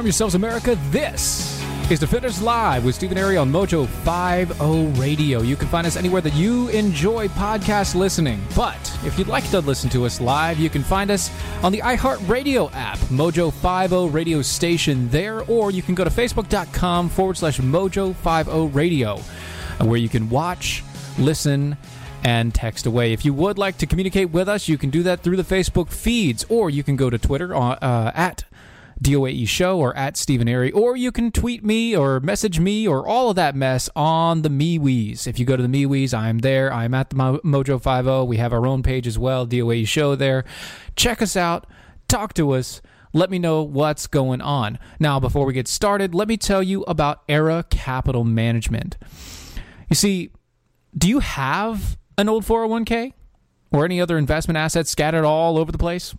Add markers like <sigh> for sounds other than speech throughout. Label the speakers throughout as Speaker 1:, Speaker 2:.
Speaker 1: Arm yourselves, America. This is Defenders Live with Stephen Airy on Mojo 50 Radio. You can find us anywhere that you enjoy podcast listening. But if you'd like to listen to us live, you can find us on the iHeartRadio app, Mojo 50 Radio Station there, or you can go to facebook.com forward slash Mojo 50 Radio, where you can watch, listen, and text away. If you would like to communicate with us, you can do that through the Facebook feeds, or you can go to Twitter uh, uh, at DOAE Show or at Stephen Airy, or you can tweet me or message me or all of that mess on the MeWe's. If you go to the MeWe's, I'm there. I'm at the Mo- Mojo 50. We have our own page as well, DOAE Show there. Check us out, talk to us. Let me know what's going on. Now, before we get started, let me tell you about Era Capital Management. You see, do you have an old 401k or any other investment assets scattered all over the place?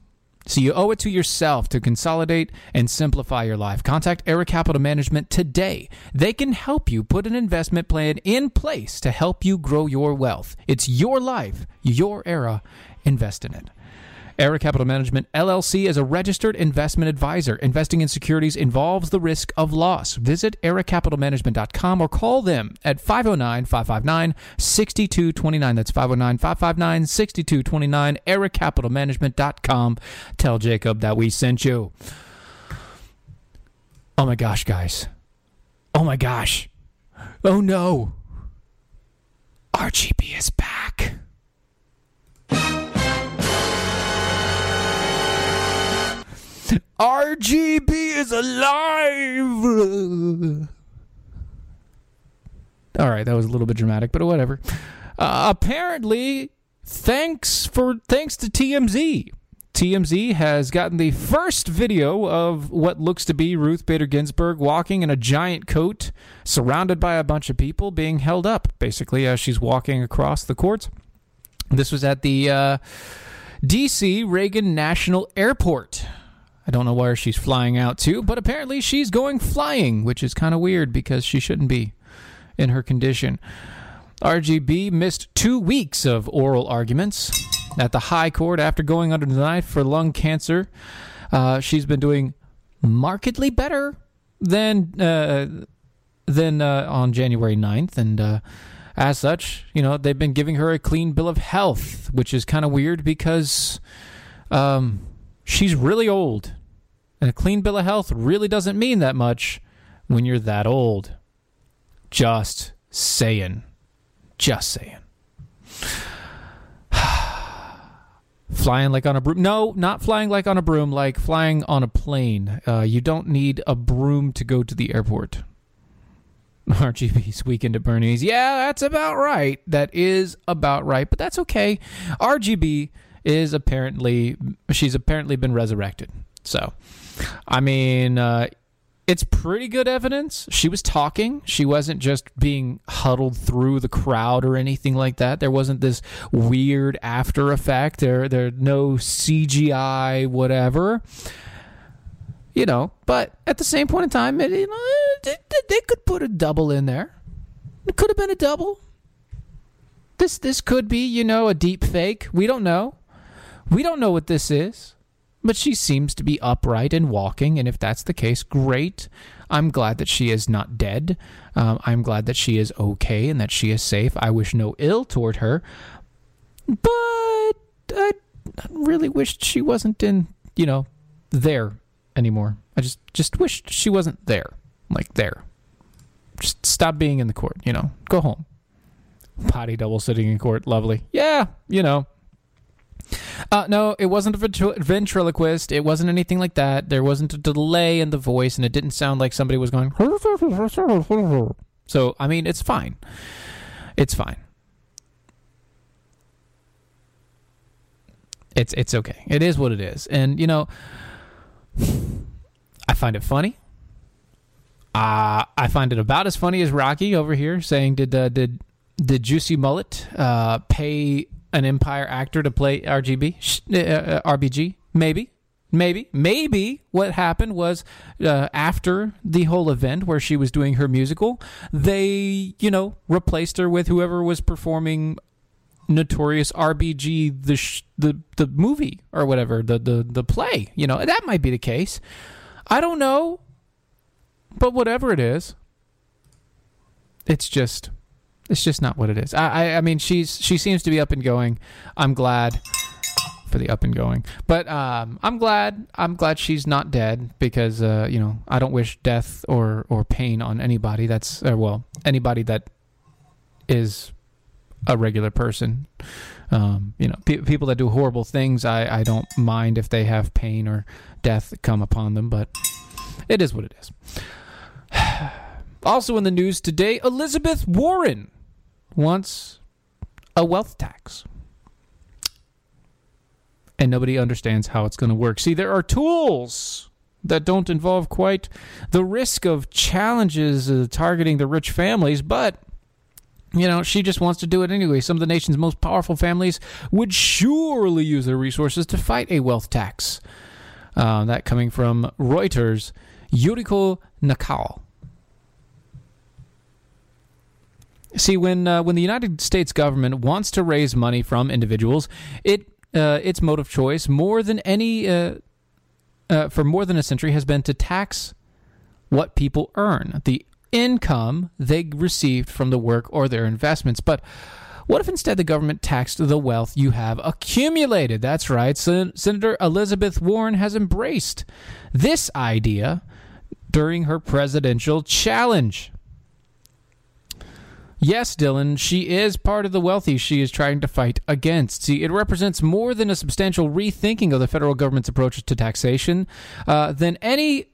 Speaker 1: So you owe it to yourself to consolidate and simplify your life. Contact Era Capital Management today. They can help you put an investment plan in place to help you grow your wealth. It's your life, your era. Invest in it. Era Capital Management LLC is a registered investment advisor. Investing in securities involves the risk of loss. Visit eracapitalmanagement.com or call them at 509 559 6229. That's 509 559 6229. eracapitalmanagement.com. Tell Jacob that we sent you. Oh my gosh, guys. Oh my gosh. Oh no. RGB is back. RGB is alive. All right, that was a little bit dramatic, but whatever. Uh, apparently, thanks for thanks to TMZ. TMZ has gotten the first video of what looks to be Ruth Bader Ginsburg walking in a giant coat, surrounded by a bunch of people, being held up, basically, as she's walking across the courts. This was at the uh, DC Reagan National Airport. I don't know where she's flying out to, but apparently she's going flying, which is kind of weird because she shouldn't be in her condition. RGB missed two weeks of oral arguments at the High Court after going under the knife for lung cancer. Uh, she's been doing markedly better than uh, than uh, on January 9th, and uh, as such, you know they've been giving her a clean bill of health, which is kind of weird because um, she's really old. And a clean bill of health really doesn't mean that much when you're that old. Just saying. Just saying. <sighs> flying like on a broom. No, not flying like on a broom, like flying on a plane. Uh, you don't need a broom to go to the airport. <laughs> RGB's weekend at Bernie's. Yeah, that's about right. That is about right, but that's okay. RGB is apparently she's apparently been resurrected. So, I mean, uh, it's pretty good evidence. She was talking. She wasn't just being huddled through the crowd or anything like that. There wasn't this weird after effect. There, there no CGI, whatever. You know, but at the same point in time, it, you know, they, they could put a double in there. It could have been a double. This, this could be, you know, a deep fake. We don't know. We don't know what this is, but she seems to be upright and walking, and if that's the case, great. I'm glad that she is not dead. Um, I'm glad that she is okay and that she is safe. I wish no ill toward her, but I really wished she wasn't in, you know, there anymore. I just just wished she wasn't there, like there. Just stop being in the court, you know. Go home. Potty double sitting in court, lovely. Yeah, you know. Uh, no, it wasn't a ventri- ventriloquist. It wasn't anything like that. There wasn't a delay in the voice, and it didn't sound like somebody was going. So, I mean, it's fine. It's fine. It's it's okay. It is what it is, and you know, I find it funny. Uh, I find it about as funny as Rocky over here saying, "Did uh, did did Juicy Mullet uh, pay an Empire actor to play RGB, uh, RBG? Maybe, maybe, maybe. What happened was uh, after the whole event where she was doing her musical, they, you know, replaced her with whoever was performing Notorious RBG, the sh- the the movie or whatever, the the the play. You know, that might be the case. I don't know. but whatever it is, it's just it's just not what it is. I, I, I mean, she's she seems to be up and going. I'm glad for the up and going, but um, I'm glad I'm glad she's not dead because uh, you know I don't wish death or or pain on anybody. That's uh, well anybody that is a regular person. Um, you know, pe- people that do horrible things, I, I don't mind if they have pain or death come upon them, but it is what it is. <sighs> also in the news today, Elizabeth Warren wants a wealth tax. And nobody understands how it's going to work. See, there are tools that don't involve quite the risk of challenges uh, targeting the rich families, but you know, she just wants to do it anyway. Some of the nation's most powerful families would surely use their resources to fight a wealth tax. Uh, that coming from Reuters, Yuriko Nakao. See, when uh, when the United States government wants to raise money from individuals, it uh, its mode of choice, more than any uh, uh, for more than a century, has been to tax what people earn, the income they received from the work or their investments. But what if instead the government taxed the wealth you have accumulated? That's right. Sen- Senator Elizabeth Warren has embraced this idea during her presidential challenge. Yes, Dylan, she is part of the wealthy she is trying to fight against. See, it represents more than a substantial rethinking of the federal government's approach to taxation uh, than any.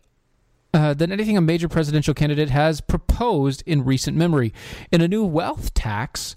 Speaker 1: Uh, than anything a major presidential candidate has proposed in recent memory. In a new wealth tax,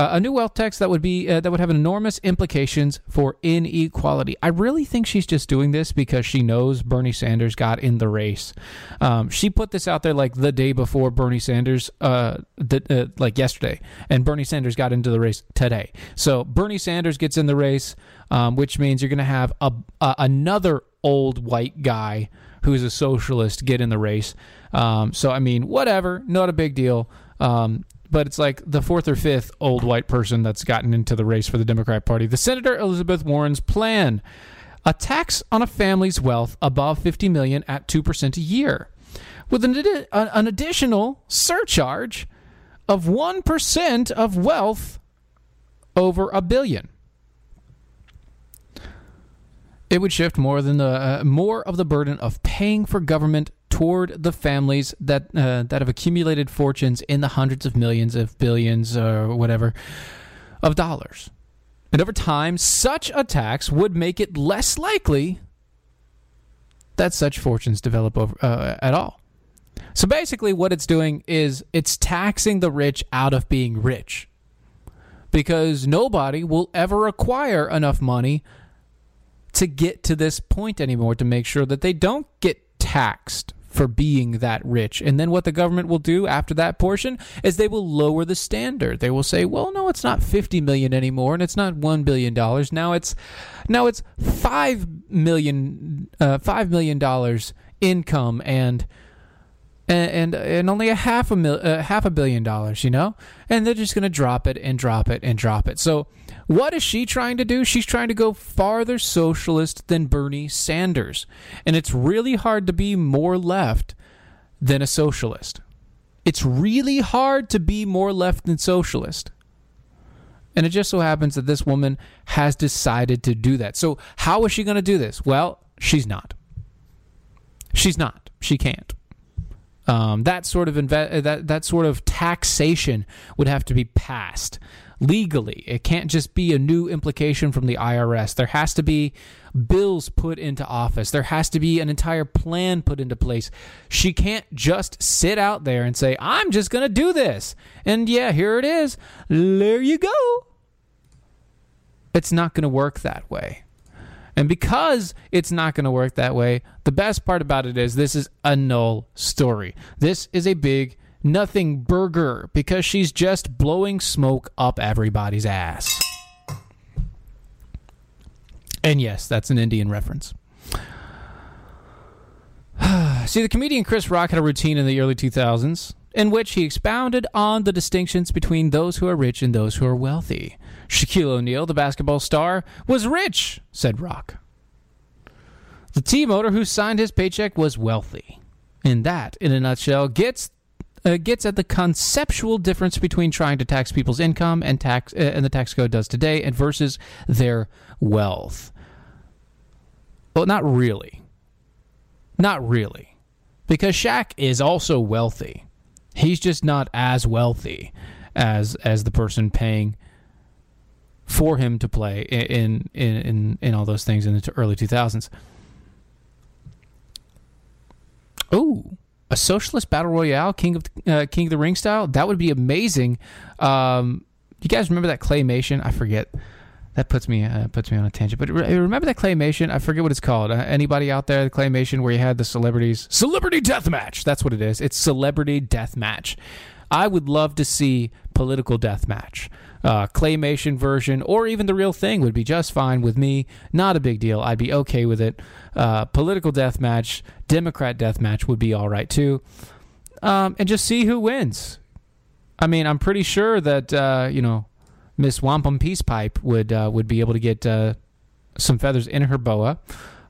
Speaker 1: uh, a new wealth tax that would be uh, that would have enormous implications for inequality. I really think she's just doing this because she knows Bernie Sanders got in the race. Um, she put this out there like the day before Bernie Sanders, uh, the, uh, like yesterday, and Bernie Sanders got into the race today. So Bernie Sanders gets in the race, um, which means you're going to have a, another old white guy who's a socialist get in the race. Um, so I mean, whatever, not a big deal. Um, but it's like the fourth or fifth old white person that's gotten into the race for the Democrat Party. The Senator Elizabeth Warren's plan a tax on a family's wealth above 50 million at 2% a year with an, an additional surcharge of 1% of wealth over a billion. It would shift more than the uh, more of the burden of paying for government toward the families that uh, that have accumulated fortunes in the hundreds of millions of billions or whatever of dollars. And over time, such a tax would make it less likely that such fortunes develop over, uh, at all. So basically, what it's doing is it's taxing the rich out of being rich because nobody will ever acquire enough money to get to this point anymore to make sure that they don't get taxed for being that rich. And then what the government will do after that portion is they will lower the standard. They will say, "Well, no, it's not 50 million anymore and it's not 1 billion dollars. Now it's now it's 5 million uh, 5 million dollars income and and, and only a half a mil, uh, half a billion dollars, you know, and they're just going to drop it and drop it and drop it. So, what is she trying to do? She's trying to go farther socialist than Bernie Sanders, and it's really hard to be more left than a socialist. It's really hard to be more left than socialist. And it just so happens that this woman has decided to do that. So, how is she going to do this? Well, she's not. She's not. She can't. Um, that sort of inve- that that sort of taxation would have to be passed legally. It can't just be a new implication from the IRS. There has to be bills put into office. There has to be an entire plan put into place. She can't just sit out there and say, "I'm just going to do this." And yeah, here it is. There you go. It's not going to work that way. And because it's not going to work that way, the best part about it is this is a null story. This is a big nothing burger because she's just blowing smoke up everybody's ass. And yes, that's an Indian reference. <sighs> See, the comedian Chris Rock had a routine in the early 2000s in which he expounded on the distinctions between those who are rich and those who are wealthy. Shaquille O'Neal, the basketball star, was rich, said Rock. The team owner who signed his paycheck was wealthy. And that, in a nutshell, gets uh, gets at the conceptual difference between trying to tax people's income and tax uh, and the tax code does today and versus their wealth. Well, not really. Not really. Because Shaq is also wealthy. He's just not as wealthy as as the person paying for him to play in in in, in all those things in the early 2000s. Oh, a socialist battle royale, King of uh, King of the Ring style. That would be amazing. Um, you guys remember that claymation? I forget. That puts me uh, puts me on a tangent. But re- remember that claymation? I forget what it's called. Uh, anybody out there? The claymation where you had the celebrities, celebrity death match. That's what it is. It's celebrity death match. I would love to see political death match. Uh, claymation version or even the real thing would be just fine with me. Not a big deal. I'd be okay with it. Uh, political death match, Democrat death match would be all right too. Um, and just see who wins. I mean, I'm pretty sure that uh, you know Miss Wampum Peace Pipe would uh, would be able to get uh, some feathers in her boa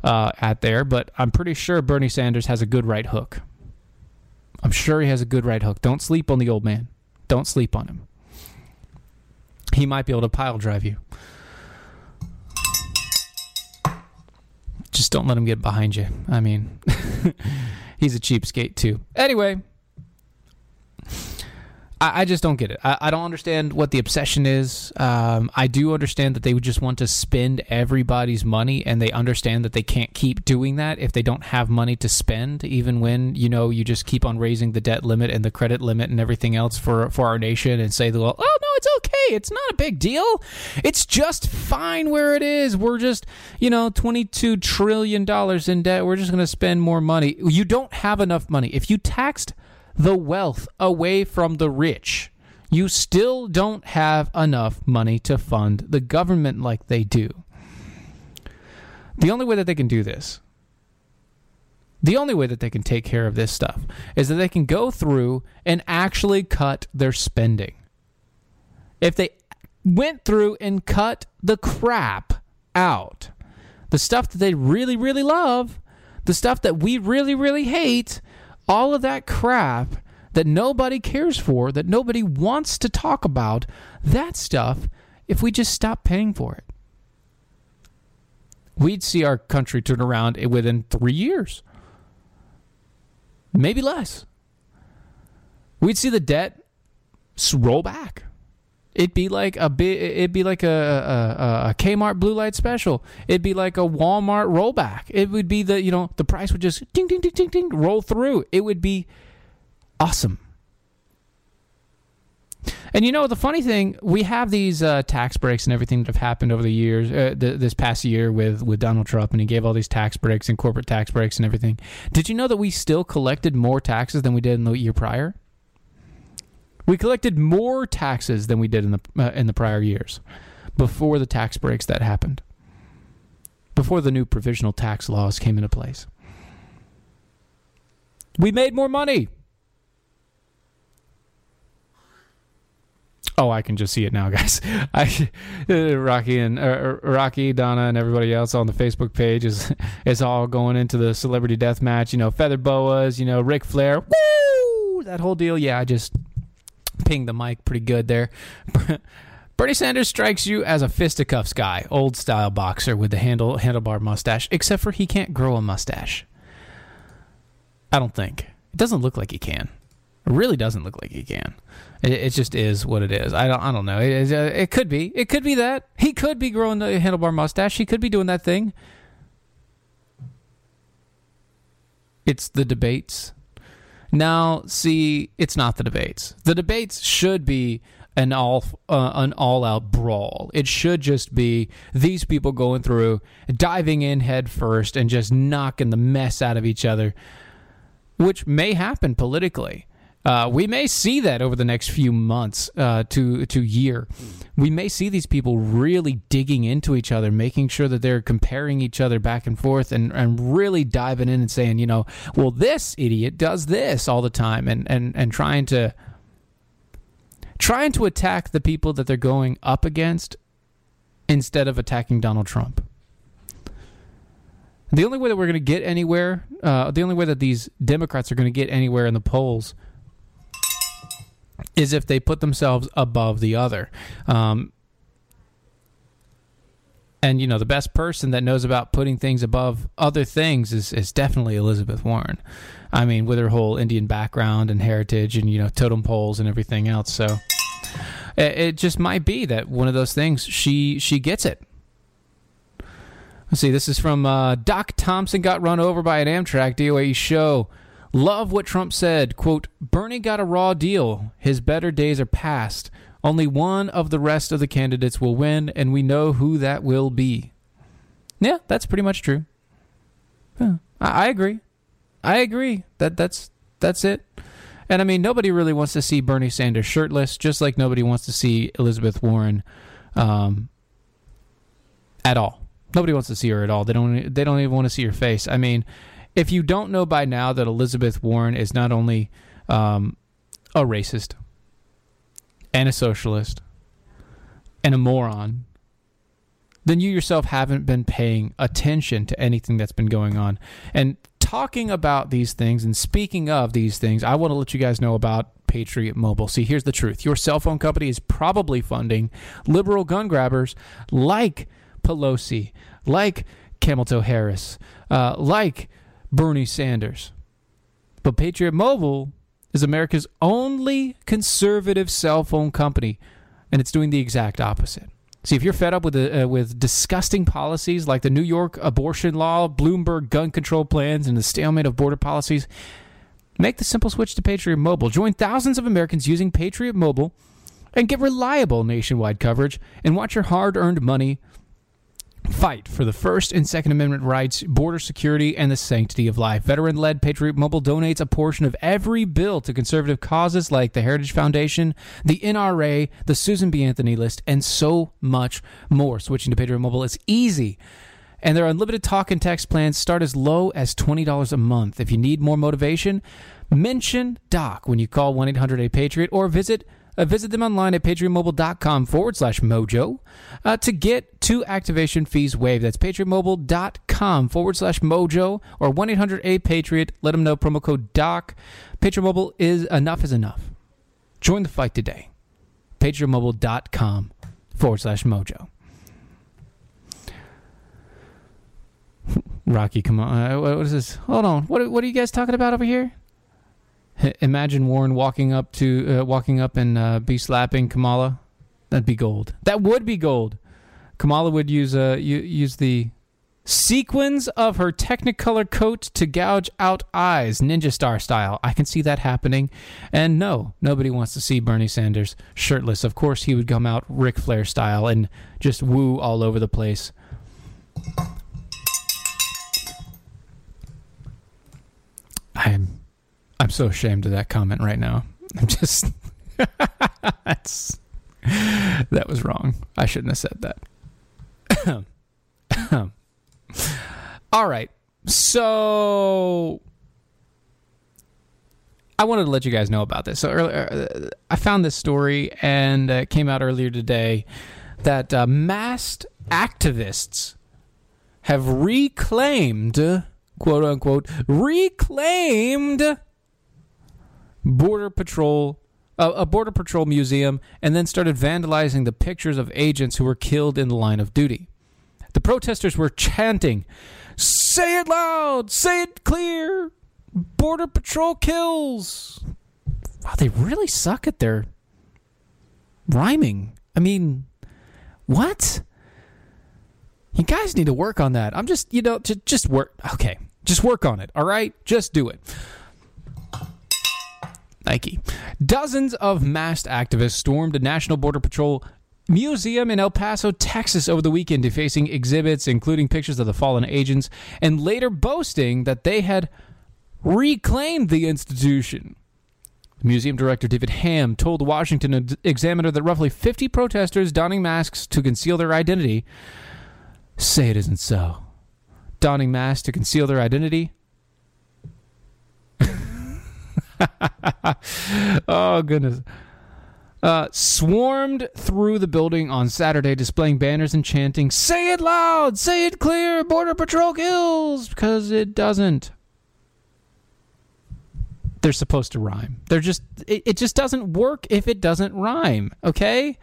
Speaker 1: uh, at there, but I'm pretty sure Bernie Sanders has a good right hook. I'm sure he has a good right hook. Don't sleep on the old man. Don't sleep on him. He might be able to pile drive you. Just don't let him get behind you. I mean, <laughs> he's a cheapskate too. Anyway, I, I just don't get it. I, I, don't understand what the obsession is. Um, I do understand that they would just want to spend everybody's money, and they understand that they can't keep doing that if they don't have money to spend. Even when you know you just keep on raising the debt limit and the credit limit and everything else for for our nation, and say, "Well, oh no, it's okay. It's not a big deal. It's just fine where it is. We're just you know twenty two trillion dollars in debt. We're just going to spend more money. You don't have enough money if you taxed." The wealth away from the rich. You still don't have enough money to fund the government like they do. The only way that they can do this, the only way that they can take care of this stuff, is that they can go through and actually cut their spending. If they went through and cut the crap out, the stuff that they really, really love, the stuff that we really, really hate, all of that crap that nobody cares for, that nobody wants to talk about, that stuff, if we just stop paying for it, we'd see our country turn around within three years, maybe less. We'd see the debt roll back. It'd be like a bit. It'd be like a, a, a Kmart blue light special. It'd be like a Walmart rollback. It would be the you know the price would just ding ding ding ding ding roll through. It would be awesome. And you know the funny thing, we have these uh, tax breaks and everything that have happened over the years, uh, th- this past year with with Donald Trump, and he gave all these tax breaks and corporate tax breaks and everything. Did you know that we still collected more taxes than we did in the year prior? We collected more taxes than we did in the uh, in the prior years before the tax breaks that happened. Before the new provisional tax laws came into place. We made more money. Oh, I can just see it now, <laughs> guys. I, uh, <laughs> Rocky and uh, Rocky, Donna, and everybody else on the Facebook page is <laughs> is all going into the celebrity death match. You know, feather boas. You know, Ric Flair. Woo! That whole deal. Yeah, I just ping the mic pretty good there. <laughs> Bernie Sanders strikes you as a fisticuffs guy, old style boxer with the handle handlebar mustache, except for he can't grow a mustache. I don't think. It doesn't look like he can. It really doesn't look like he can. It, it just is what it is. I don't. I don't know. It, it, uh, it could be. It could be that he could be growing the handlebar mustache. He could be doing that thing. It's the debates now, see, it's not the debates. The debates should be an all uh, an all out brawl. It should just be these people going through, diving in head first, and just knocking the mess out of each other, which may happen politically. Uh, we may see that over the next few months uh, to to year. We may see these people really digging into each other, making sure that they're comparing each other back and forth, and, and really diving in and saying, you know, well, this idiot does this all the time, and and and trying to trying to attack the people that they're going up against instead of attacking Donald Trump. The only way that we're going to get anywhere, uh, the only way that these Democrats are going to get anywhere in the polls is if they put themselves above the other. Um, and you know the best person that knows about putting things above other things is, is definitely Elizabeth Warren. I mean, with her whole Indian background and heritage, and you know totem poles and everything else. So it, it just might be that one of those things she she gets it. Let's see. This is from uh, Doc Thompson got run over by an Amtrak DOA show. Love what Trump said. Quote, Bernie got a raw deal. His better days are past. Only one of the rest of the candidates will win, and we know who that will be. Yeah, that's pretty much true. Yeah, I, agree. I agree. That that's that's it. And I mean, nobody really wants to see Bernie Sanders shirtless, just like nobody wants to see Elizabeth Warren um, at all. Nobody wants to see her at all. They don't. They don't even want to see her face. I mean, if you don't know by now that Elizabeth Warren is not only um, a racist and a socialist and a moron, then you yourself haven't been paying attention to anything that's been going on. And talking about these things and speaking of these things, I want to let you guys know about Patriot Mobile. See, here's the truth your cell phone company is probably funding liberal gun grabbers like Pelosi, like Cameltoe Harris, uh, like Bernie Sanders. But Patriot Mobile is America's only conservative cell phone company, and it's doing the exact opposite. See, if you're fed up with uh, with disgusting policies like the New York abortion law, Bloomberg gun control plans, and the stalemate of border policies, make the simple switch to Patriot Mobile. Join thousands of Americans using Patriot Mobile and get reliable nationwide coverage and watch your hard-earned money fight for the First and Second Amendment rights, border security, and the sanctity of life. Veteran led Patriot Mobile donates a portion of every bill to conservative causes like the Heritage Foundation, the NRA, the Susan B. Anthony list, and so much more. Switching to Patriot Mobile is easy. And their unlimited talk and text plans start as low as $20 a month. If you need more motivation, mention Doc when you call 1 800 A Patriot or visit uh, visit them online at patriotmobile.com forward slash mojo uh, to get two activation fees waived. That's patriotmobile.com forward slash mojo or 1 800 A Patriot. Let them know promo code DOC. Patriot Mobile is enough is enough. Join the fight today. patriotmobile.com forward slash mojo. <laughs> Rocky, come on. Uh, what is this? Hold on. What, what are you guys talking about over here? Imagine Warren walking up to uh, walking up and uh, be slapping Kamala. That'd be gold. That would be gold. Kamala would use uh, use the sequins of her Technicolor coat to gouge out eyes, ninja star style. I can see that happening. And no, nobody wants to see Bernie Sanders shirtless. Of course, he would come out Ric Flair style and just woo all over the place. I'm I'm so ashamed of that comment right now. <laughs> I'm just that's that was wrong. I shouldn't have said that. <coughs> All right. So I wanted to let you guys know about this. So earlier, uh, I found this story and it came out earlier today that uh, masked activists have reclaimed, quote unquote, reclaimed border patrol uh, a border patrol museum and then started vandalizing the pictures of agents who were killed in the line of duty. The protesters were chanting, "Say it loud, say it clear. Border patrol kills." Wow, they really suck at their rhyming. I mean, what? You guys need to work on that. I'm just, you know, just just work. Okay, just work on it. All right, just do it. Nike. Dozens of masked activists stormed a National Border Patrol museum in El Paso, Texas over the weekend, defacing exhibits, including pictures of the fallen agents, and later boasting that they had reclaimed the institution. Museum director David Ham told the Washington Examiner that roughly 50 protesters donning masks to conceal their identity say it isn't so. Donning masks to conceal their identity <laughs> oh goodness. uh, swarmed through the building on Saturday, displaying banners and chanting, Say it loud! Say it clear! Border Patrol kills! Because it doesn't. They're supposed to rhyme. They're just, it, it just doesn't work if it doesn't rhyme, okay?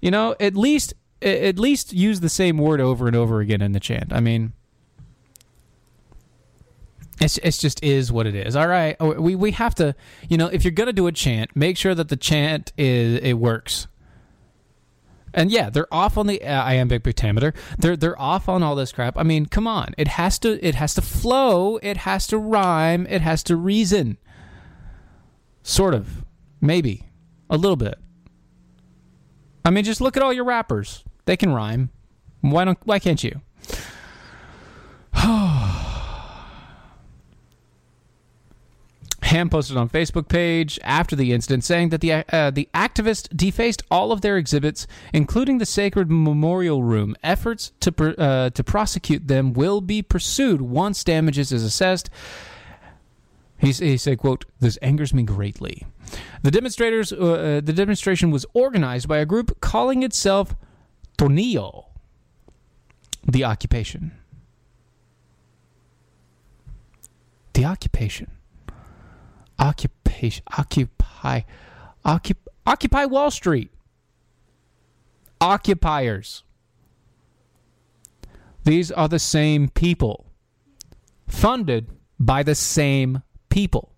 Speaker 1: You know, at least, at least use the same word over and over again in the chant. I mean, it's it's just is what it is. All right, oh, we we have to, you know, if you're gonna do a chant, make sure that the chant is it works. And yeah, they're off on the uh, iambic pentameter. They're they're off on all this crap. I mean, come on, it has to it has to flow. It has to rhyme. It has to reason. Sort of, maybe, a little bit. I mean, just look at all your rappers. They can rhyme. Why don't why can't you? <sighs> Ham posted on Facebook page after the incident saying that the uh, the activist defaced all of their exhibits, including the sacred memorial room. Efforts to pr- uh, to prosecute them will be pursued once damages is assessed. He, he said, "quote This angers me greatly." The demonstrators, uh, uh the demonstration was organized by a group calling itself Tornillo, the occupation. The occupation occupation occupy occup, occupy wall street. Occupiers. These are the same people. Funded by the same people.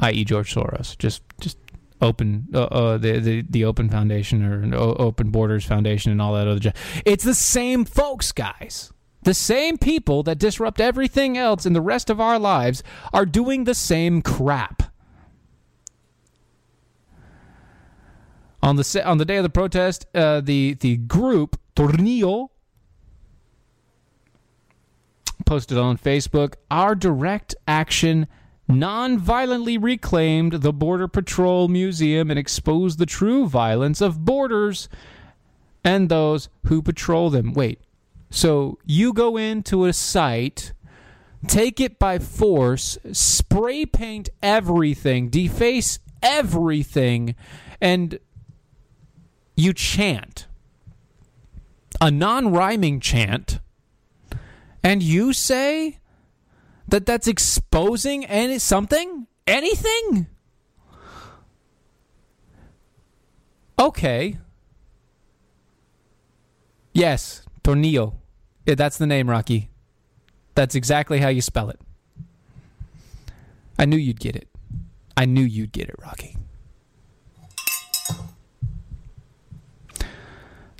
Speaker 1: I.e. george soros. Just just open uh, uh, the, the the open foundation or open borders foundation and all that other it's the same folks guys the same people that disrupt everything else in the rest of our lives are doing the same crap. On the on the day of the protest, uh, the the group Tornillo posted on Facebook, "Our direct action non-violently reclaimed the Border Patrol Museum and exposed the true violence of borders and those who patrol them." Wait, so you go into a site, take it by force, spray paint everything, deface everything, and you chant a non rhyming chant, and you say that that's exposing any something? Anything? Okay. Yes, Tornillo. Yeah, that's the name, Rocky. That's exactly how you spell it. I knew you'd get it. I knew you'd get it, Rocky.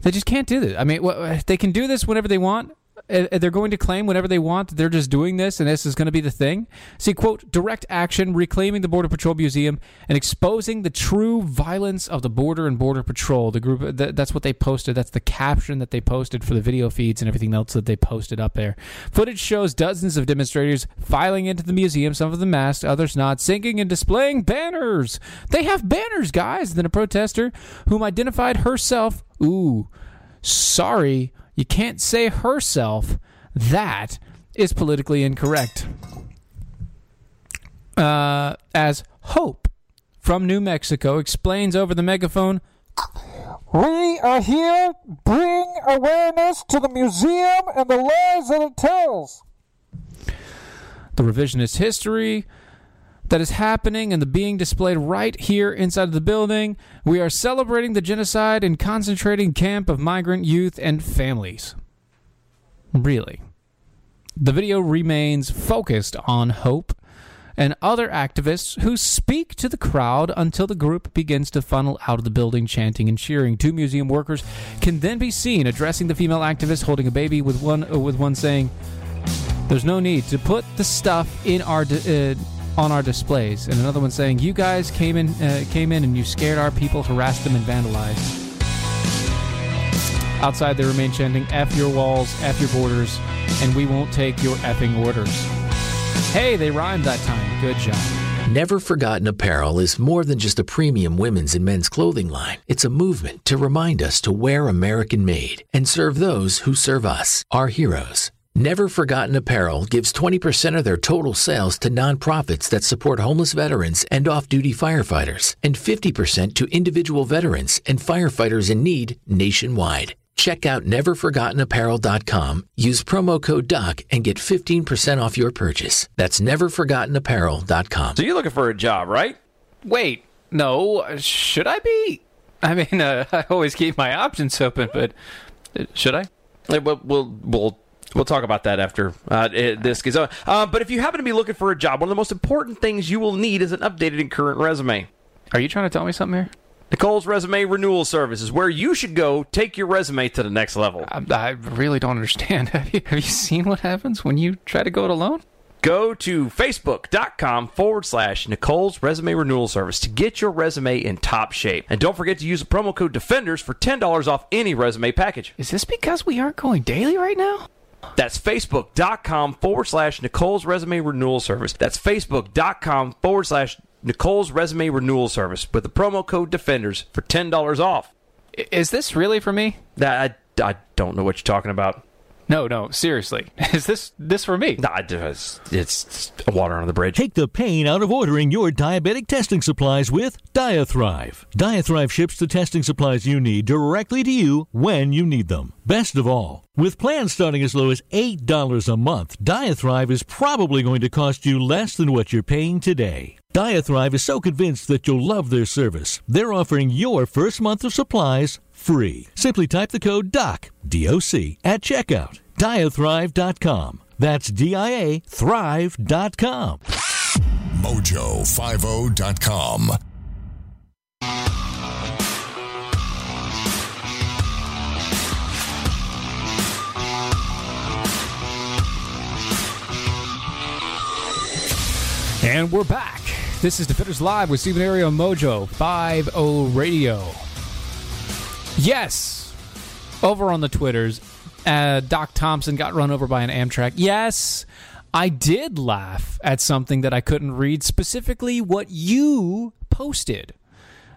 Speaker 1: They just can't do this. I mean, they can do this whenever they want they're going to claim whenever they want they're just doing this and this is going to be the thing. See, quote, direct action, reclaiming the Border Patrol Museum and exposing the true violence of the border and Border Patrol. The group, that's what they posted. That's the caption that they posted for the video feeds and everything else that they posted up there. Footage shows dozens of demonstrators filing into the museum, some of them masked, others not, singing and displaying banners. They have banners, guys. Then a protester whom identified herself, ooh, sorry, you can't say herself. That is politically incorrect. Uh, as Hope from New Mexico explains over the megaphone,
Speaker 2: we are here bring awareness to the museum and the lies that it tells.
Speaker 1: The revisionist history that is happening and the being displayed right here inside of the building. We are celebrating the genocide and concentrating camp of migrant youth and families. Really. The video remains focused on hope and other activists who speak to the crowd until the group begins to funnel out of the building, chanting and cheering. Two museum workers can then be seen addressing the female activist holding a baby, with one with one saying, "There's no need to put the stuff in our." uh, on our displays, and another one saying, "You guys came in, uh, came in, and you scared our people, harassed them, and vandalized." Outside, they remain chanting, "F your walls, F your borders, and we won't take your effing orders." Hey, they rhymed that time. Good job.
Speaker 3: Never Forgotten Apparel is more than just a premium women's and men's clothing line. It's a movement to remind us to wear American made and serve those who serve us, our heroes. Never Forgotten Apparel gives 20% of their total sales to nonprofits that support homeless veterans and off duty firefighters, and 50% to individual veterans and firefighters in need nationwide. Check out neverforgottenapparel.com, use promo code DOC, and get 15% off your purchase. That's neverforgottenapparel.com.
Speaker 4: So you're looking for a job, right?
Speaker 1: Wait, no, should I be? I mean, uh, <laughs> I always keep my options open, but uh, should I?
Speaker 4: We'll, we'll, we'll We'll talk about that after uh, this gets on. Uh, but if you happen to be looking for a job, one of the most important things you will need is an updated and current resume.
Speaker 1: Are you trying to tell me something here?
Speaker 4: Nicole's Resume Renewal Service is where you should go take your resume to the next level.
Speaker 1: I, I really don't understand. <laughs> Have you, have you seen what happens when you try to go it alone?
Speaker 4: Go to facebook.com forward slash Nicole's Resume Renewal Service to get your resume in top shape. And don't forget to use the promo code DEFENDERS for $10 off any resume package.
Speaker 1: Is this because we aren't going daily right now?
Speaker 4: That's facebook.com forward slash Nicole's Resume Renewal Service. That's facebook.com forward slash Nicole's Resume Renewal Service with the promo code DEFENDERS for $10 off.
Speaker 1: Is this really for me?
Speaker 4: I, I don't know what you're talking about.
Speaker 1: No, no, seriously. <laughs> Is this this for me?
Speaker 4: Nah, it's, it's water on the bridge.
Speaker 5: Take the pain out of ordering your diabetic testing supplies with Diathrive. Diathrive ships the testing supplies you need directly to you when you need them. Best of all, with plans starting as low as $8 a month, Diathrive is probably going to cost you less than what you're paying today. Diathrive is so convinced that you'll love their service, they're offering your first month of supplies free. Simply type the code DOC, D-O-C, at checkout. Diathrive.com. That's D-I-A Thrive.com.
Speaker 6: Mojo50.com.
Speaker 1: And we're back. This is Defenders Live with Stephen Ario Mojo 50 Radio. Yes, over on the Twitters, uh, Doc Thompson got run over by an Amtrak. Yes, I did laugh at something that I couldn't read, specifically what you posted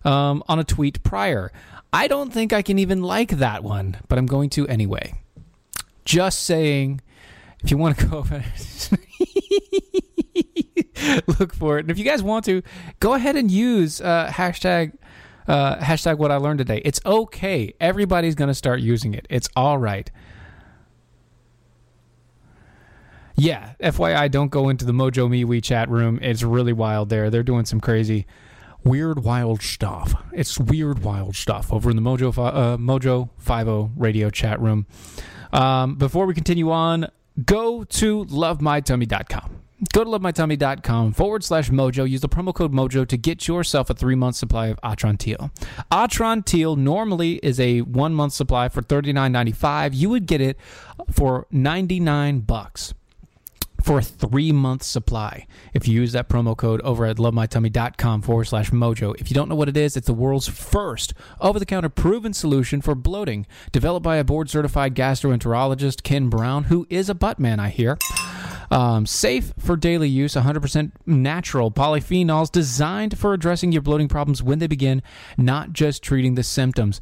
Speaker 1: um, on a tweet prior. I don't think I can even like that one, but I'm going to anyway. Just saying, if you want to <laughs> go over <laughs> look for it. And if you guys want to, go ahead and use uh, hashtag uh, hashtag what I learned today. It's okay. Everybody's going to start using it. It's all right. Yeah, FYI, don't go into the Mojo MeWe chat room. It's really wild there. They're doing some crazy, weird, wild stuff. It's weird, wild stuff over in the Mojo uh, Mojo Five O radio chat room. Um, before we continue on, go to lovemytummy.com. Go to lovemytummy.com forward slash mojo. Use the promo code mojo to get yourself a three month supply of Atrantil. Atrantil normally is a one month supply for $39.95. You would get it for 99 bucks for a three month supply if you use that promo code over at lovemytummy.com forward slash mojo. If you don't know what it is, it's the world's first over the counter proven solution for bloating, developed by a board certified gastroenterologist, Ken Brown, who is a butt man, I hear. Um, safe for daily use, 100% natural polyphenols designed for addressing your bloating problems when they begin, not just treating the symptoms.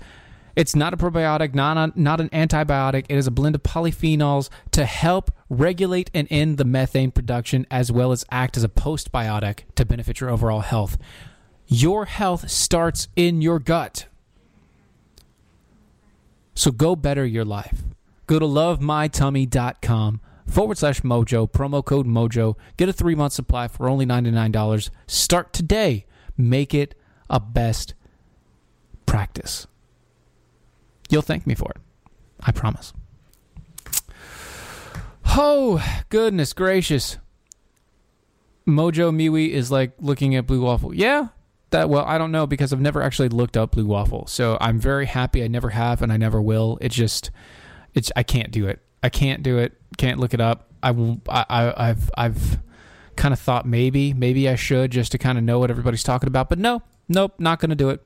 Speaker 1: It's not a probiotic, not, a, not an antibiotic. It is a blend of polyphenols to help regulate and end the methane production as well as act as a postbiotic to benefit your overall health. Your health starts in your gut. So go better your life. Go to lovemytummy.com forward slash mojo, promo code mojo. Get a three month supply for only $99. Start today. Make it a best practice. You'll thank me for it. I promise. Oh, goodness gracious. Mojo MeWe is like looking at Blue Waffle. Yeah, that well, I don't know because I've never actually looked up Blue Waffle. So I'm very happy I never have and I never will. It just it's I can't do it. I can't do it. Can't look it up. I, I, I've, I've kind of thought maybe maybe I should just to kind of know what everybody's talking about, but no. Nope, not going to do it.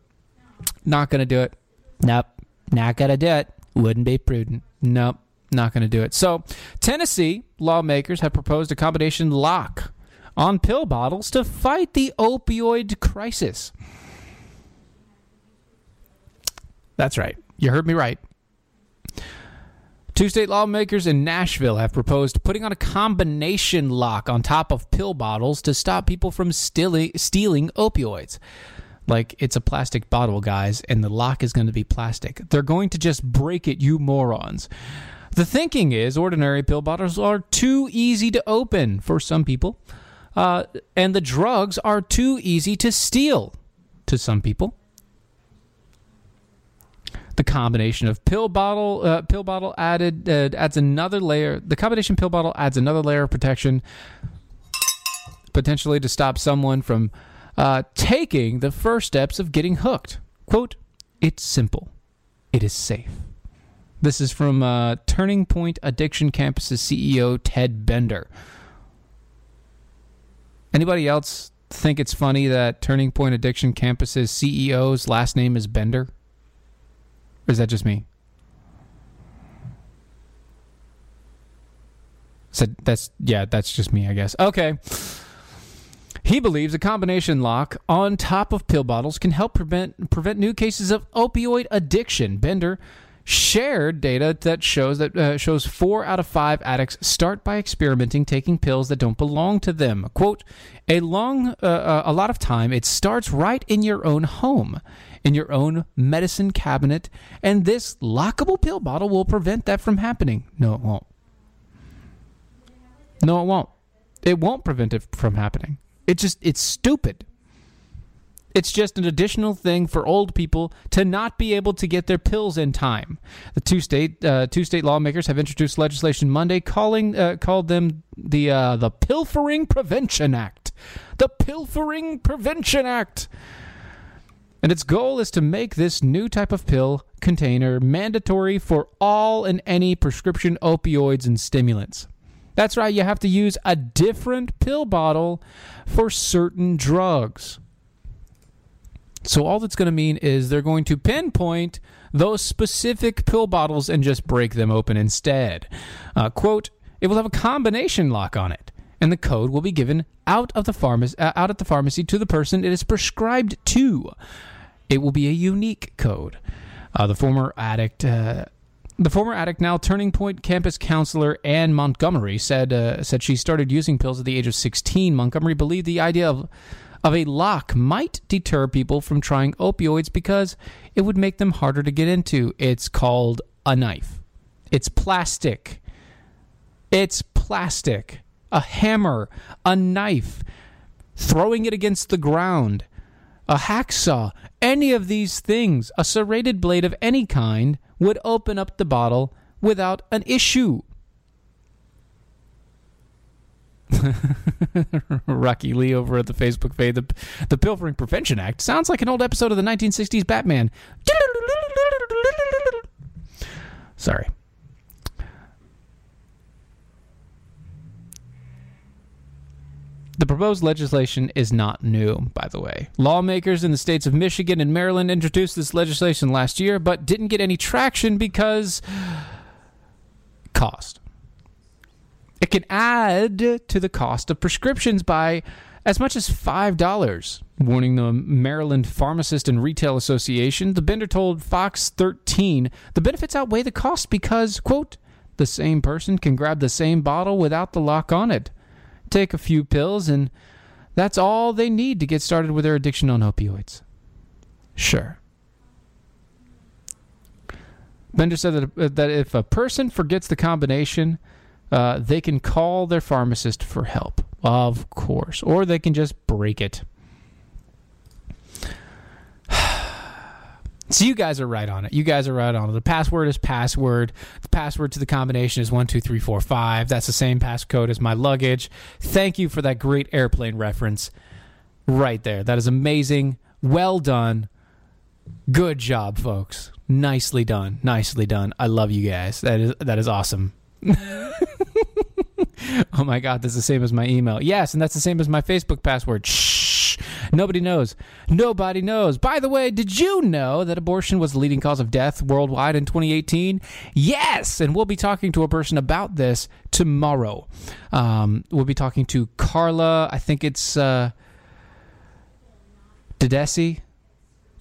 Speaker 1: Not going to do it. Nope. Not going to do it. Wouldn't be prudent. Nope. Not going to do it. So, Tennessee lawmakers have proposed a combination lock on pill bottles to fight the opioid crisis. That's right. You heard me right. Two state lawmakers in Nashville have proposed putting on a combination lock on top of pill bottles to stop people from stealing, stealing opioids. Like it's a plastic bottle, guys, and the lock is going to be plastic. They're going to just break it, you morons. The thinking is ordinary pill bottles are too easy to open for some people, uh, and the drugs are too easy to steal to some people. The combination of pill bottle, uh, pill bottle added uh, adds another layer. The combination pill bottle adds another layer of protection, potentially to stop someone from uh, taking the first steps of getting hooked. Quote: "It's simple, it is safe." This is from uh, Turning Point Addiction Campus's CEO Ted Bender. Anybody else think it's funny that Turning Point Addiction Campus's CEO's last name is Bender? Or is that just me? So that's yeah, that's just me, I guess. Okay. He believes a combination lock on top of pill bottles can help prevent prevent new cases of opioid addiction. Bender shared data that shows that uh, shows four out of five addicts start by experimenting taking pills that don't belong to them. "Quote: A long, uh, uh, a lot of time, it starts right in your own home, in your own medicine cabinet, and this lockable pill bottle will prevent that from happening. No, it won't. No, it won't. It won't prevent it from happening. It just, it's stupid." It's just an additional thing for old people to not be able to get their pills in time. The two state uh, two state lawmakers have introduced legislation Monday calling uh, called them the uh, the Pilfering Prevention Act. The Pilfering Prevention Act. And its goal is to make this new type of pill container mandatory for all and any prescription opioids and stimulants. That's right, you have to use a different pill bottle for certain drugs. So all that's going to mean is they're going to pinpoint those specific pill bottles and just break them open instead. Uh, quote: It will have a combination lock on it, and the code will be given out of the pharmacy uh, out at the pharmacy to the person it is prescribed to. It will be a unique code. Uh, the former addict. Uh, the former addict, now Turning Point campus counselor Ann Montgomery, said uh, said she started using pills at the age of 16. Montgomery believed the idea of of a lock might deter people from trying opioids because it would make them harder to get into. It's called a knife. It's plastic. It's plastic. A hammer, a knife, throwing it against the ground, a hacksaw, any of these things, a serrated blade of any kind would open up the bottle without an issue. <laughs> Rocky Lee over at the Facebook page. The, the Pilfering Prevention Act sounds like an old episode of the 1960s Batman. <laughs> Sorry. The proposed legislation is not new, by the way. Lawmakers in the states of Michigan and Maryland introduced this legislation last year, but didn't get any traction because cost. It can add to the cost of prescriptions by as much as $5. Warning the Maryland Pharmacist and Retail Association, the Bender told Fox 13 the benefits outweigh the cost because, quote, the same person can grab the same bottle without the lock on it, take a few pills, and that's all they need to get started with their addiction on opioids. Sure. Bender said that, that if a person forgets the combination, uh, they can call their pharmacist for help, of course, or they can just break it. So you guys are right on it. You guys are right on it. The password is password. The password to the combination is one two three four five. That's the same passcode as my luggage. Thank you for that great airplane reference. Right there. That is amazing. Well done. Good job, folks. Nicely done. Nicely done. I love you guys. That is that is awesome. <laughs> oh my god, that's the same as my email. Yes, and that's the same as my Facebook password. Shh. Nobody knows. Nobody knows. By the way, did you know that abortion was the leading cause of death worldwide in 2018? Yes, and we'll be talking to a person about this tomorrow. Um, we'll be talking to Carla. I think it's uh, Dedesi.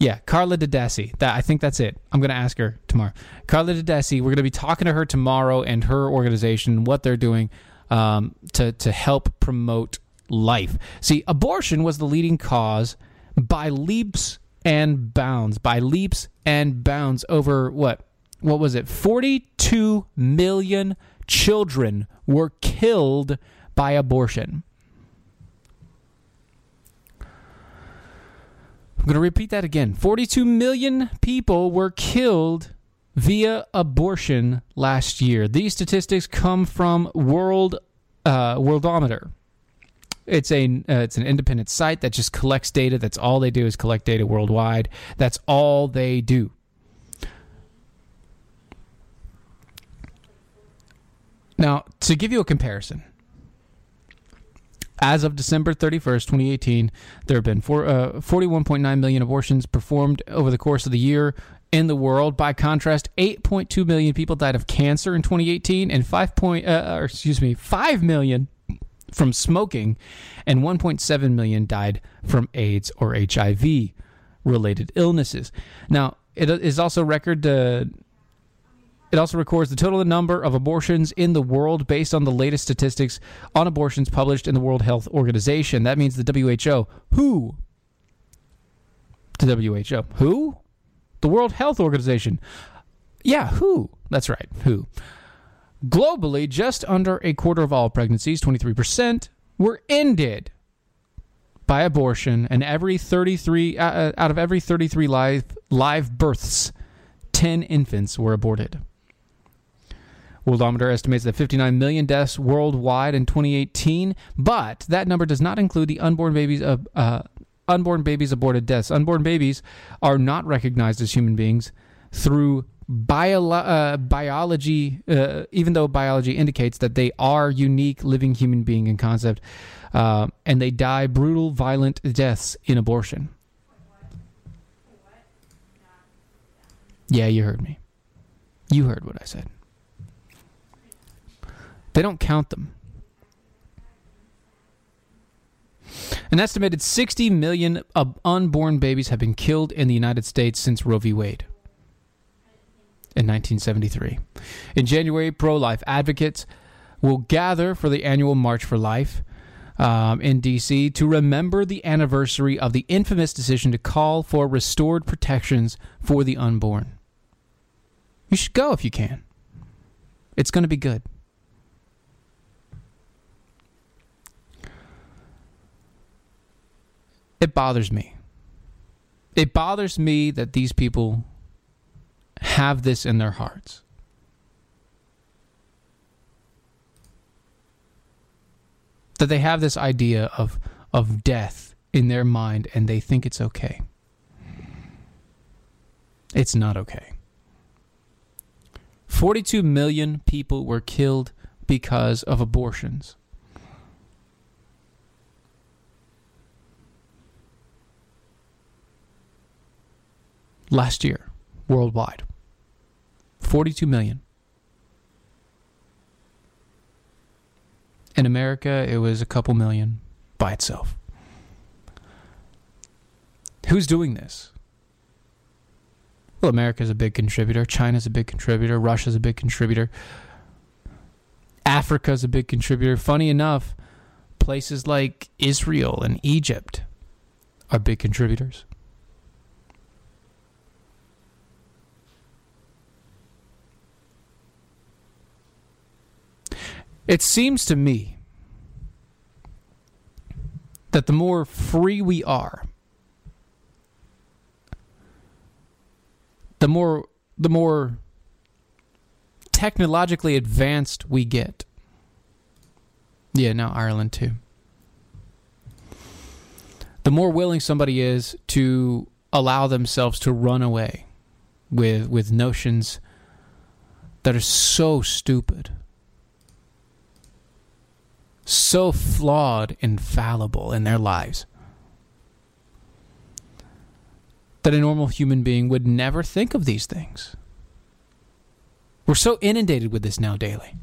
Speaker 1: Yeah, Carla Dedesi. That I think that's it. I'm going to ask her tomorrow. Carla Dedesi. We're going to be talking to her tomorrow and her organization, what they're doing um, to to help promote life. See, abortion was the leading cause by leaps and bounds. By leaps and bounds over what? What was it? 42 million children were killed by abortion. I'm going to repeat that again. 42 million people were killed via abortion last year. These statistics come from World uh, Worldometer. It's a uh, it's an independent site that just collects data. That's all they do is collect data worldwide. That's all they do. Now, to give you a comparison, as of December 31st, 2018, there have been four, uh, 41.9 million abortions performed over the course of the year in the world. By contrast, 8.2 million people died of cancer in 2018, and 5 point, uh, or excuse me, 5 million from smoking, and 1.7 million died from AIDS or HIV related illnesses. Now, it is also record uh, it also records the total number of abortions in the world based on the latest statistics on abortions published in the World Health Organization. That means the WHO. Who? The WHO. Who? The World Health Organization. Yeah, who? That's right, who. Globally, just under a quarter of all pregnancies, 23%, were ended by abortion, and every 33 uh, uh out of every 33 live live births, 10 infants were aborted. Worldometer estimates that 59 million deaths worldwide in 2018, but that number does not include the unborn babies of uh, unborn babies aborted deaths. Unborn babies are not recognized as human beings through bio- uh, biology, uh, even though biology indicates that they are unique living human being in concept, uh, and they die brutal, violent deaths in abortion. Yeah, you heard me. You heard what I said. They don't count them. An estimated 60 million unborn babies have been killed in the United States since Roe v. Wade in 1973. In January, pro life advocates will gather for the annual March for Life um, in D.C. to remember the anniversary of the infamous decision to call for restored protections for the unborn. You should go if you can. It's going to be good. it bothers me. It bothers me that these people have this in their hearts. That they have this idea of, of death in their mind and they think it's okay. It's not okay. 42 million people were killed because of abortions. last year worldwide 42 million. In America, it was a couple million by itself. Who's doing this? Well, America's a big contributor. China's a big contributor. Russia's a big contributor. Africa's a big contributor. Funny enough, places like Israel and Egypt are big contributors. It seems to me that the more free we are, the more the more technologically advanced we get. Yeah, now Ireland too. The more willing somebody is to allow themselves to run away with with notions that are so stupid so flawed and fallible in their lives that a normal human being would never think of these things. We're so inundated with this now daily.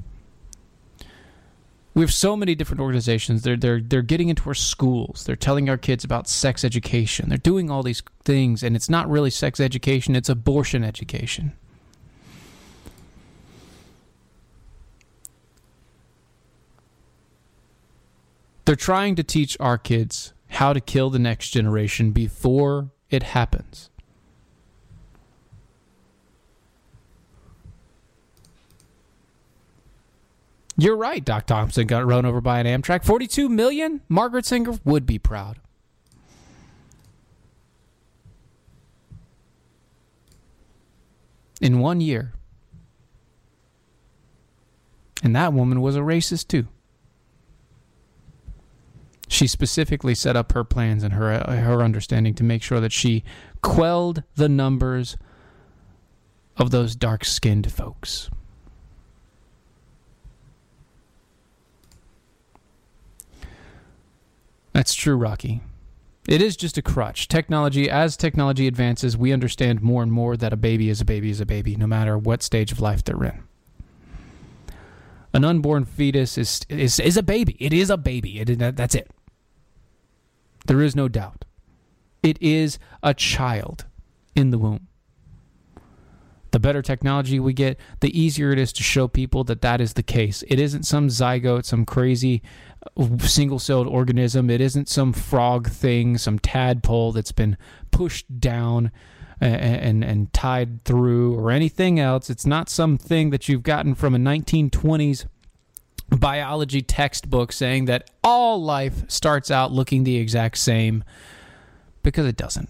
Speaker 1: We have so many different organizations. They're they're they're getting into our schools. They're telling our kids about sex education. They're doing all these things, and it's not really sex education. It's abortion education. They're trying to teach our kids how to kill the next generation before it happens. You're right. Doc Thompson got run over by an Amtrak. 42 million? Margaret Sanger would be proud. In one year. And that woman was a racist too. She specifically set up her plans and her her understanding to make sure that she quelled the numbers of those dark-skinned folks. That's true, Rocky. It is just a crutch. Technology, as technology advances, we understand more and more that a baby is a baby is a baby, no matter what stage of life they're in. An unborn fetus is is, is a baby. It is a baby. It, that's it. There is no doubt. It is a child in the womb. The better technology we get, the easier it is to show people that that is the case. It isn't some zygote, some crazy uh, single celled organism. It isn't some frog thing, some tadpole that's been pushed down and, and, and tied through or anything else. It's not something that you've gotten from a 1920s biology textbook saying that all life starts out looking the exact same because it doesn't.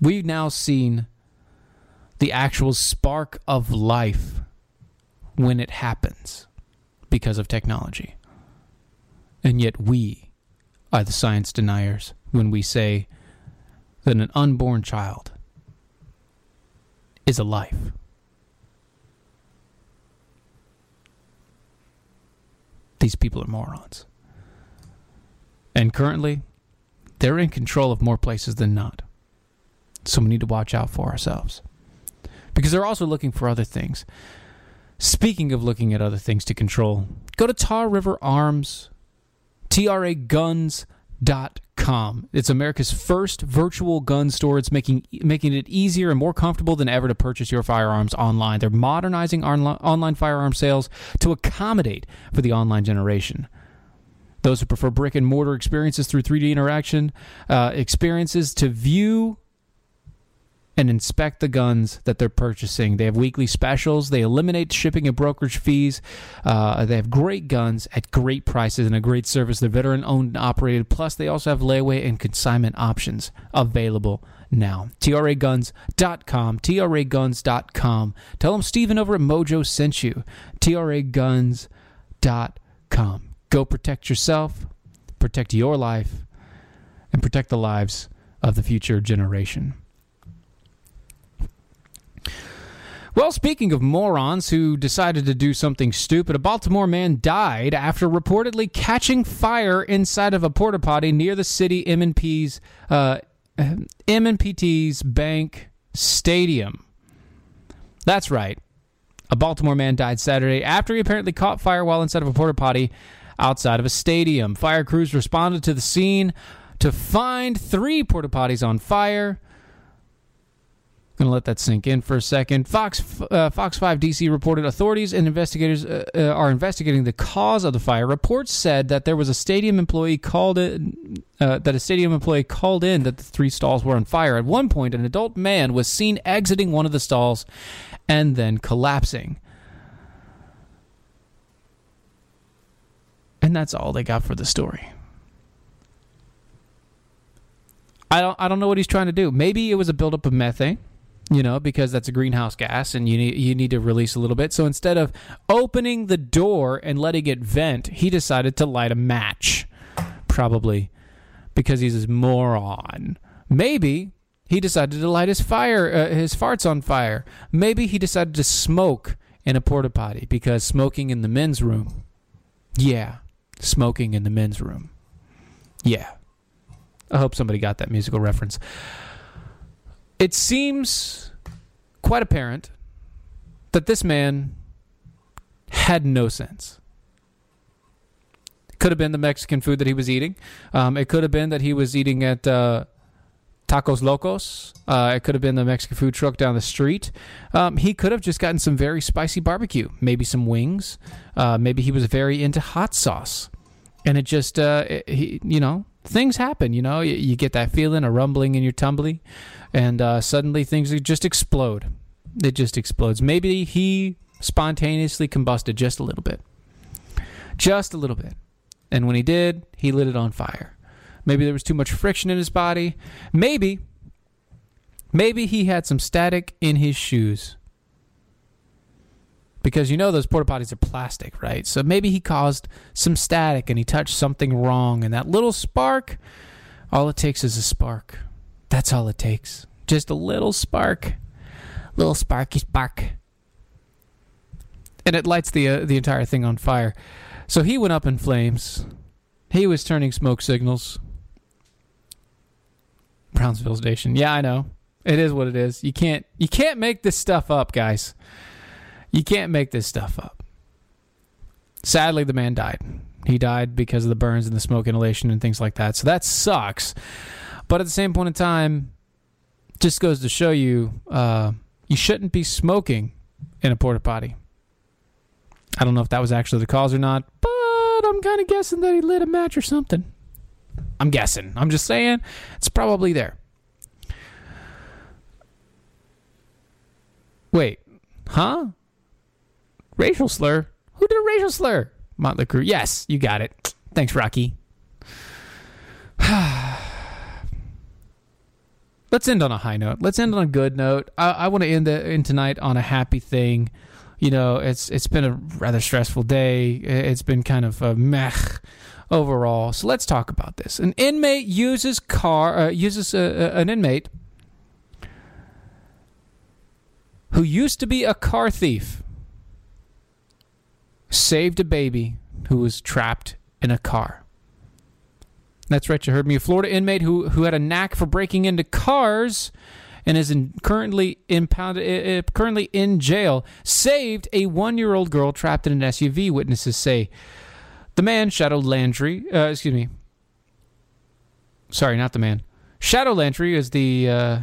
Speaker 1: We've now seen the actual spark of life when it happens because of technology. And yet we are the science deniers when we say that an unborn child is a life. These people are morons. And currently, they're in control of more places than not. So we need to watch out for ourselves. Because they're also looking for other things. Speaking of looking at other things to control, go to Tar River Arms, It's America's first virtual gun store. It's making making it easier and more comfortable than ever to purchase your firearms online. They're modernizing online, online firearm sales to accommodate for the online generation. Those who prefer brick and mortar experiences through 3D interaction, uh, experiences to view and inspect the guns that they're purchasing. They have weekly specials. They eliminate shipping and brokerage fees. Uh, they have great guns at great prices and a great service. They're veteran owned and operated. Plus, they also have layaway and consignment options available now. TRAGuns.com. TRAGuns.com. Tell them Steven over at Mojo sent you. TRAGuns.com. Go protect yourself, protect your life, and protect the lives of the future generation. Well, speaking of morons who decided to do something stupid, a Baltimore man died after reportedly catching fire inside of a porta potty near the city M&P's uh, M&PT's Bank Stadium. That's right. A Baltimore man died Saturday after he apparently caught fire while inside of a porta potty outside of a stadium. Fire crews responded to the scene to find three porta potties on fire. Going to let that sink in for a second. Fox uh, Fox 5 DC reported authorities and investigators uh, uh, are investigating the cause of the fire. Reports said that there was a stadium employee called in uh, that a stadium employee called in that the three stalls were on fire. At one point, an adult man was seen exiting one of the stalls and then collapsing. And that's all they got for the story. I don't I don't know what he's trying to do. Maybe it was a buildup of methane you know, because that's a greenhouse gas and you need you need to release a little bit. So instead of opening the door and letting it vent, he decided to light a match. Probably because he's a moron. Maybe he decided to light his fire uh, his farts on fire. Maybe he decided to smoke in a porta potty because smoking in the men's room. Yeah, smoking in the men's room. Yeah. I hope somebody got that musical reference. It seems quite apparent that this man had no sense. It Could have been the Mexican food that he was eating. Um, it could have been that he was eating at uh, Tacos Locos. Uh, it could have been the Mexican food truck down the street. Um, he could have just gotten some very spicy barbecue, maybe some wings. Uh, maybe he was very into hot sauce, and it just, uh, it, he, you know, things happen. You know, you, you, get that feeling, a rumbling in your tumbly, and uh, suddenly things just explode. It just explodes. Maybe he spontaneously combusted just a little bit, just a little bit, and when he did, he lit it on fire. Maybe there was too much friction in his body. Maybe, maybe he had some static in his shoes. Because you know those porta potties are plastic, right? So maybe he caused some static and he touched something wrong. And that little spark, all it takes is a spark. That's all it takes. Just a little spark. Little sparky spark. And it lights the, uh, the entire thing on fire. So he went up in flames. He was turning smoke signals. Brownsville Station. Yeah, I know. It is what it is. You can't you can't make this stuff up, guys. You can't make this stuff up. Sadly, the man died. He died because of the burns and the smoke inhalation and things like that. So that sucks. But at the same point in time, just goes to show you uh, you shouldn't be smoking in a porta potty. I don't know if that was actually the cause or not, but I'm kind of guessing that he lit a match or something. I'm guessing. I'm just saying it's probably there. Wait, huh? Racial slur? Who did a racial slur? Motley Crue. Yes, you got it. Thanks, Rocky. <sighs> Let's end on a high note. Let's end on a good note. I, I want to end the tonight on a happy thing. You know, it's it's been a rather stressful day. It's been kind of a meh overall. So let's talk about this. An inmate uses car uh, uses a, a, an inmate who used to be a car thief saved a baby who was trapped in a car. That's right, you heard me. A Florida inmate who who had a knack for breaking into cars and is in, currently impounded, uh, currently in jail saved a one-year-old girl trapped in an SUV. Witnesses say the man, Shadow Landry, uh, excuse me. Sorry, not the man. Shadow Landry is the uh,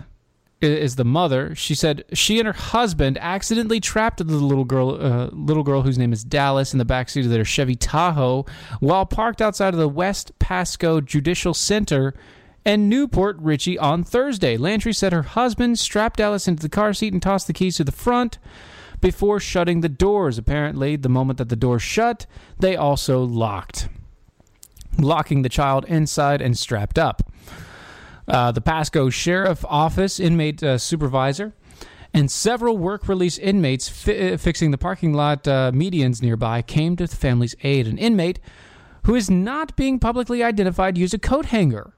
Speaker 1: is the mother. She said she and her husband accidentally trapped the little girl, uh, little girl whose name is Dallas, in the backseat of their Chevy Tahoe while parked outside of the West Pasco Judicial Center and New Port Richey on Thursday. Landry said her husband strapped Dallas into the car seat and tossed the keys to the front before shutting the doors. Apparently, the moment that the doors shut, they also locked, locking the child inside and strapped up. Uh, the Pasco Sheriff Office inmate uh, supervisor and several work release inmates fi- uh, fixing the parking lot uh, medians nearby came to the family's aid. An inmate who is not being publicly identified used a coat hanger.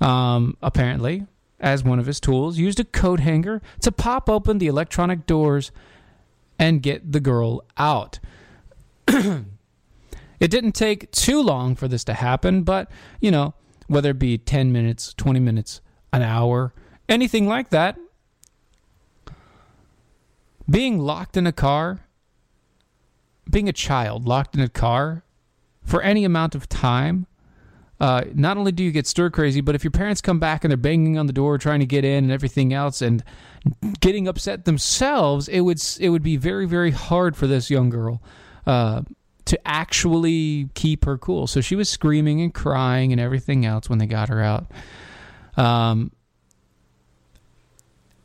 Speaker 1: Um, apparently, as one of his tools, used a coat hanger to pop open the electronic doors and get the girl out. <clears throat> it didn't take too long for this to happen, but, you know, whether it be 10 minutes, 20 minutes, an hour, anything like that, being locked in a car, being a child locked in a car for any amount of time uh, not only do you get stir crazy, but if your parents come back and they're banging on the door trying to get in and everything else and getting upset themselves, it would it would be very very hard for this young girl uh, to actually keep her cool. So she was screaming and crying and everything else when they got her out. Um,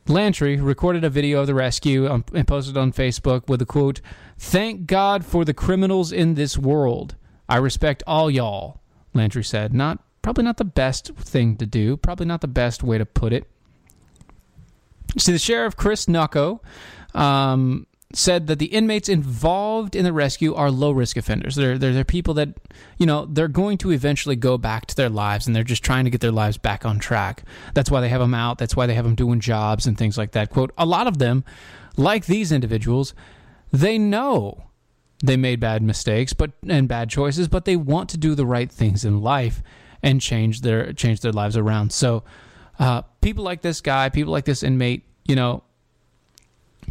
Speaker 1: Landry recorded a video of the rescue and posted on Facebook with a quote, Thank God for the criminals in this world. I respect all y'all. Landry said. Not probably not the best thing to do. Probably not the best way to put it. See, the sheriff Chris Nocco um, said that the inmates involved in the rescue are low risk offenders. They're, they're they're people that you know they're going to eventually go back to their lives, and they're just trying to get their lives back on track. That's why they have them out. That's why they have them doing jobs and things like that. Quote: A lot of them, like these individuals, they know they made bad mistakes but and bad choices but they want to do the right things in life and change their change their lives around so uh, people like this guy people like this inmate you know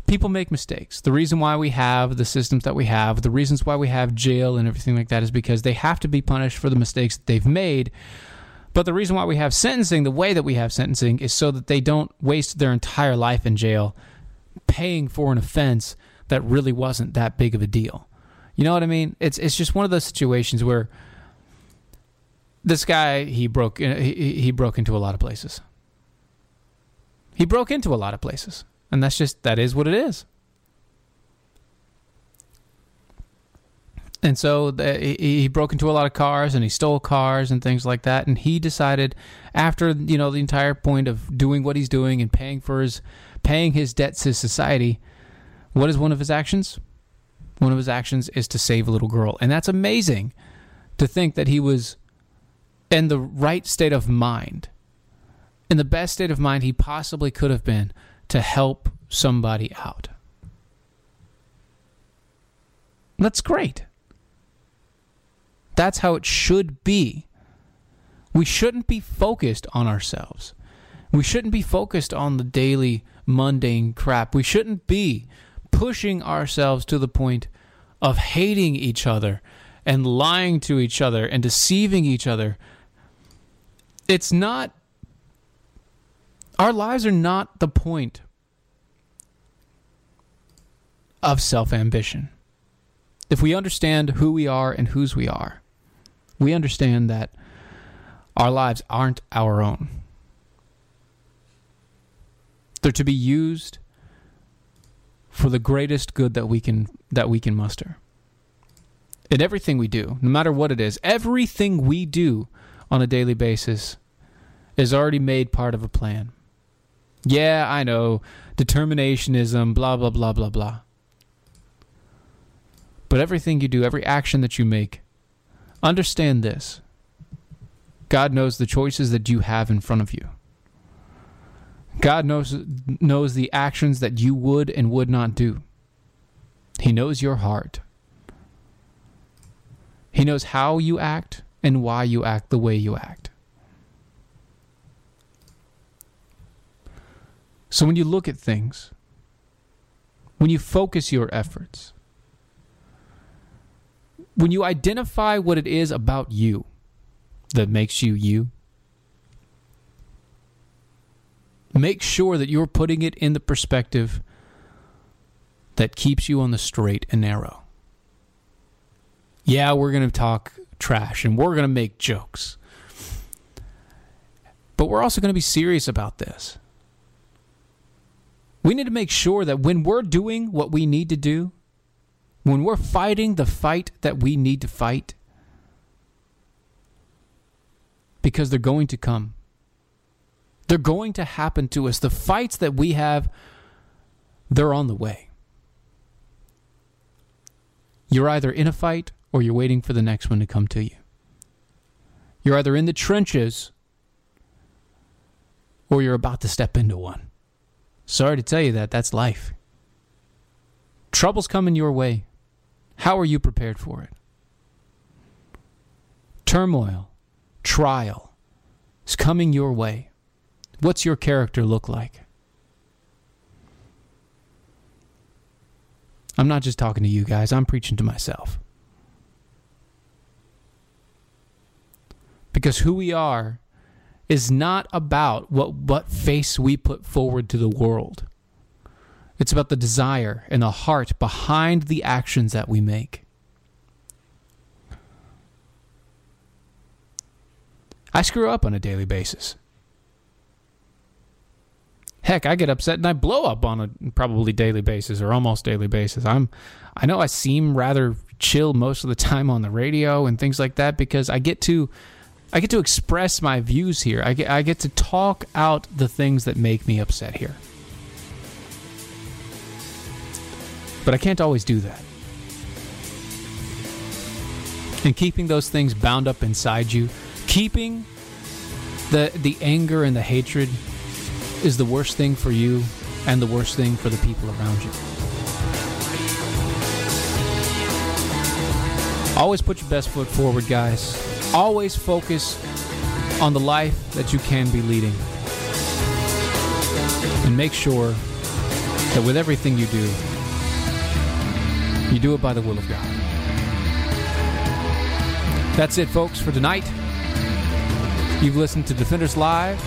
Speaker 1: people make mistakes. The reason why we have the systems that we have, the reasons why we have jail and everything like that is because they have to be punished for the mistakes that they've made. But the reason why we have sentencing the way that we have sentencing is so that they don't waste their entire life in jail paying for an offense that really wasn't that big of a deal. You know what I mean? It's it's just one of those situations where this guy he broke he, he broke into a lot of places. He broke into a lot of places. And that's just, that is what it is. And so the, he, he broke into a lot of cars and he stole cars and things like that. And he decided, after you know the entire point of doing what he's doing and paying for his paying his debts to society, what is one of his actions? One of his actions is to save a little girl, and that's amazing to think that he was in the right state of mind, in the best state of mind he possibly could have been to help somebody out. That's great. That's how it should be. We shouldn't be focused on ourselves. We shouldn't be focused on the daily mundane crap. We shouldn't be pushing ourselves to the point of hating each other and lying to each other and deceiving each other. It's not our lives are not the point of self ambition. If we understand who we are and whose we are, we understand that our lives aren't our own. They're to be used for the greatest good that we can that we can muster. In everything we do, no matter what it is, everything we do on a daily basis is already made part of a plan. Yeah, I know. Determinationism, blah, blah, blah, blah, blah. But everything you do, every action that you make, understand this God knows the choices that you have in front of you. God knows, knows the actions that you would and would not do. He knows your heart. He knows how you act and why you act the way you act. So when you look at things, when you focus your efforts, when you identify what it is about you that makes you you, make sure that you're putting it in the perspective that keeps you on the straight and narrow. Yeah, we're going to talk trash and we're going to make jokes. But we're also going to be serious about this. We need to make sure that when we're doing what we need to do, when we're fighting the fight that we need to fight, because they're going to come. They're going to happen to us. The fights that we have, they're on the way. You're either in a fight or you're waiting for the next one to come to you. You're either in the trenches or you're about to step into one. Sorry to tell you that, that's life. Trouble's coming your way. How are you prepared for it? Turmoil, trial is coming your way. What's your character look like? I'm not just talking to you guys, I'm preaching to myself. Because who we are is not about what, what face we put forward to the world. It's about the desire and the heart behind the actions that we make. I screw up on a daily basis. Heck, I get upset and I blow up on a probably daily basis or almost daily basis. I'm I know I seem rather chill most of the time on the radio and things like that because I get to I get to express my views here. I get, I get to talk out the things that make me upset here. But I can't always do that. And keeping those things bound up inside you, keeping the the anger and the hatred is the worst thing for you and the worst thing for the people around you. Always put your best foot forward, guys. Always focus on the life that you can be leading. And make sure that with everything you do, you do it by the will of God. That's it, folks, for tonight. You've listened to Defenders Live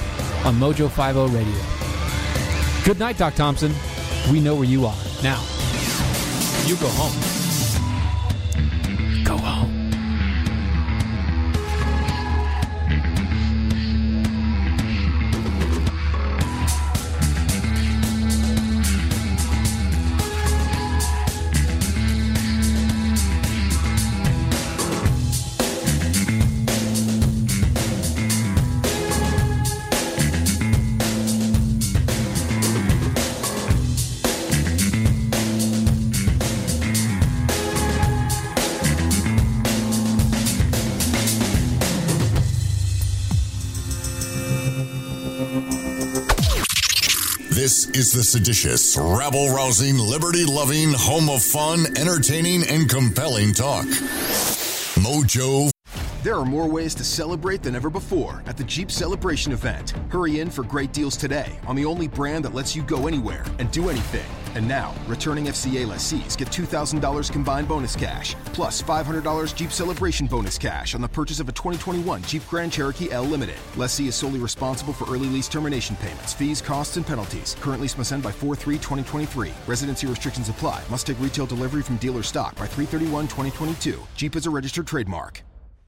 Speaker 1: on Mojo 50 Radio. Good night, Doc Thompson. We know where you are. Now, you go home.
Speaker 6: The seditious, rabble rousing, liberty loving, home of fun, entertaining, and compelling talk. Mojo.
Speaker 7: There are more ways to celebrate than ever before at the Jeep Celebration event. Hurry in for great deals today on the only brand that lets you go anywhere and do anything. And now, returning FCA lessees get $2,000 combined bonus cash, plus $500 Jeep Celebration bonus cash on the purchase of a 2021 Jeep Grand Cherokee L Limited. Lessee is solely responsible for early lease termination payments, fees, costs, and penalties. Current lease must end by 4 3 2023. Residency restrictions apply. Must take retail delivery from dealer stock by 331 2022. Jeep is a registered trademark.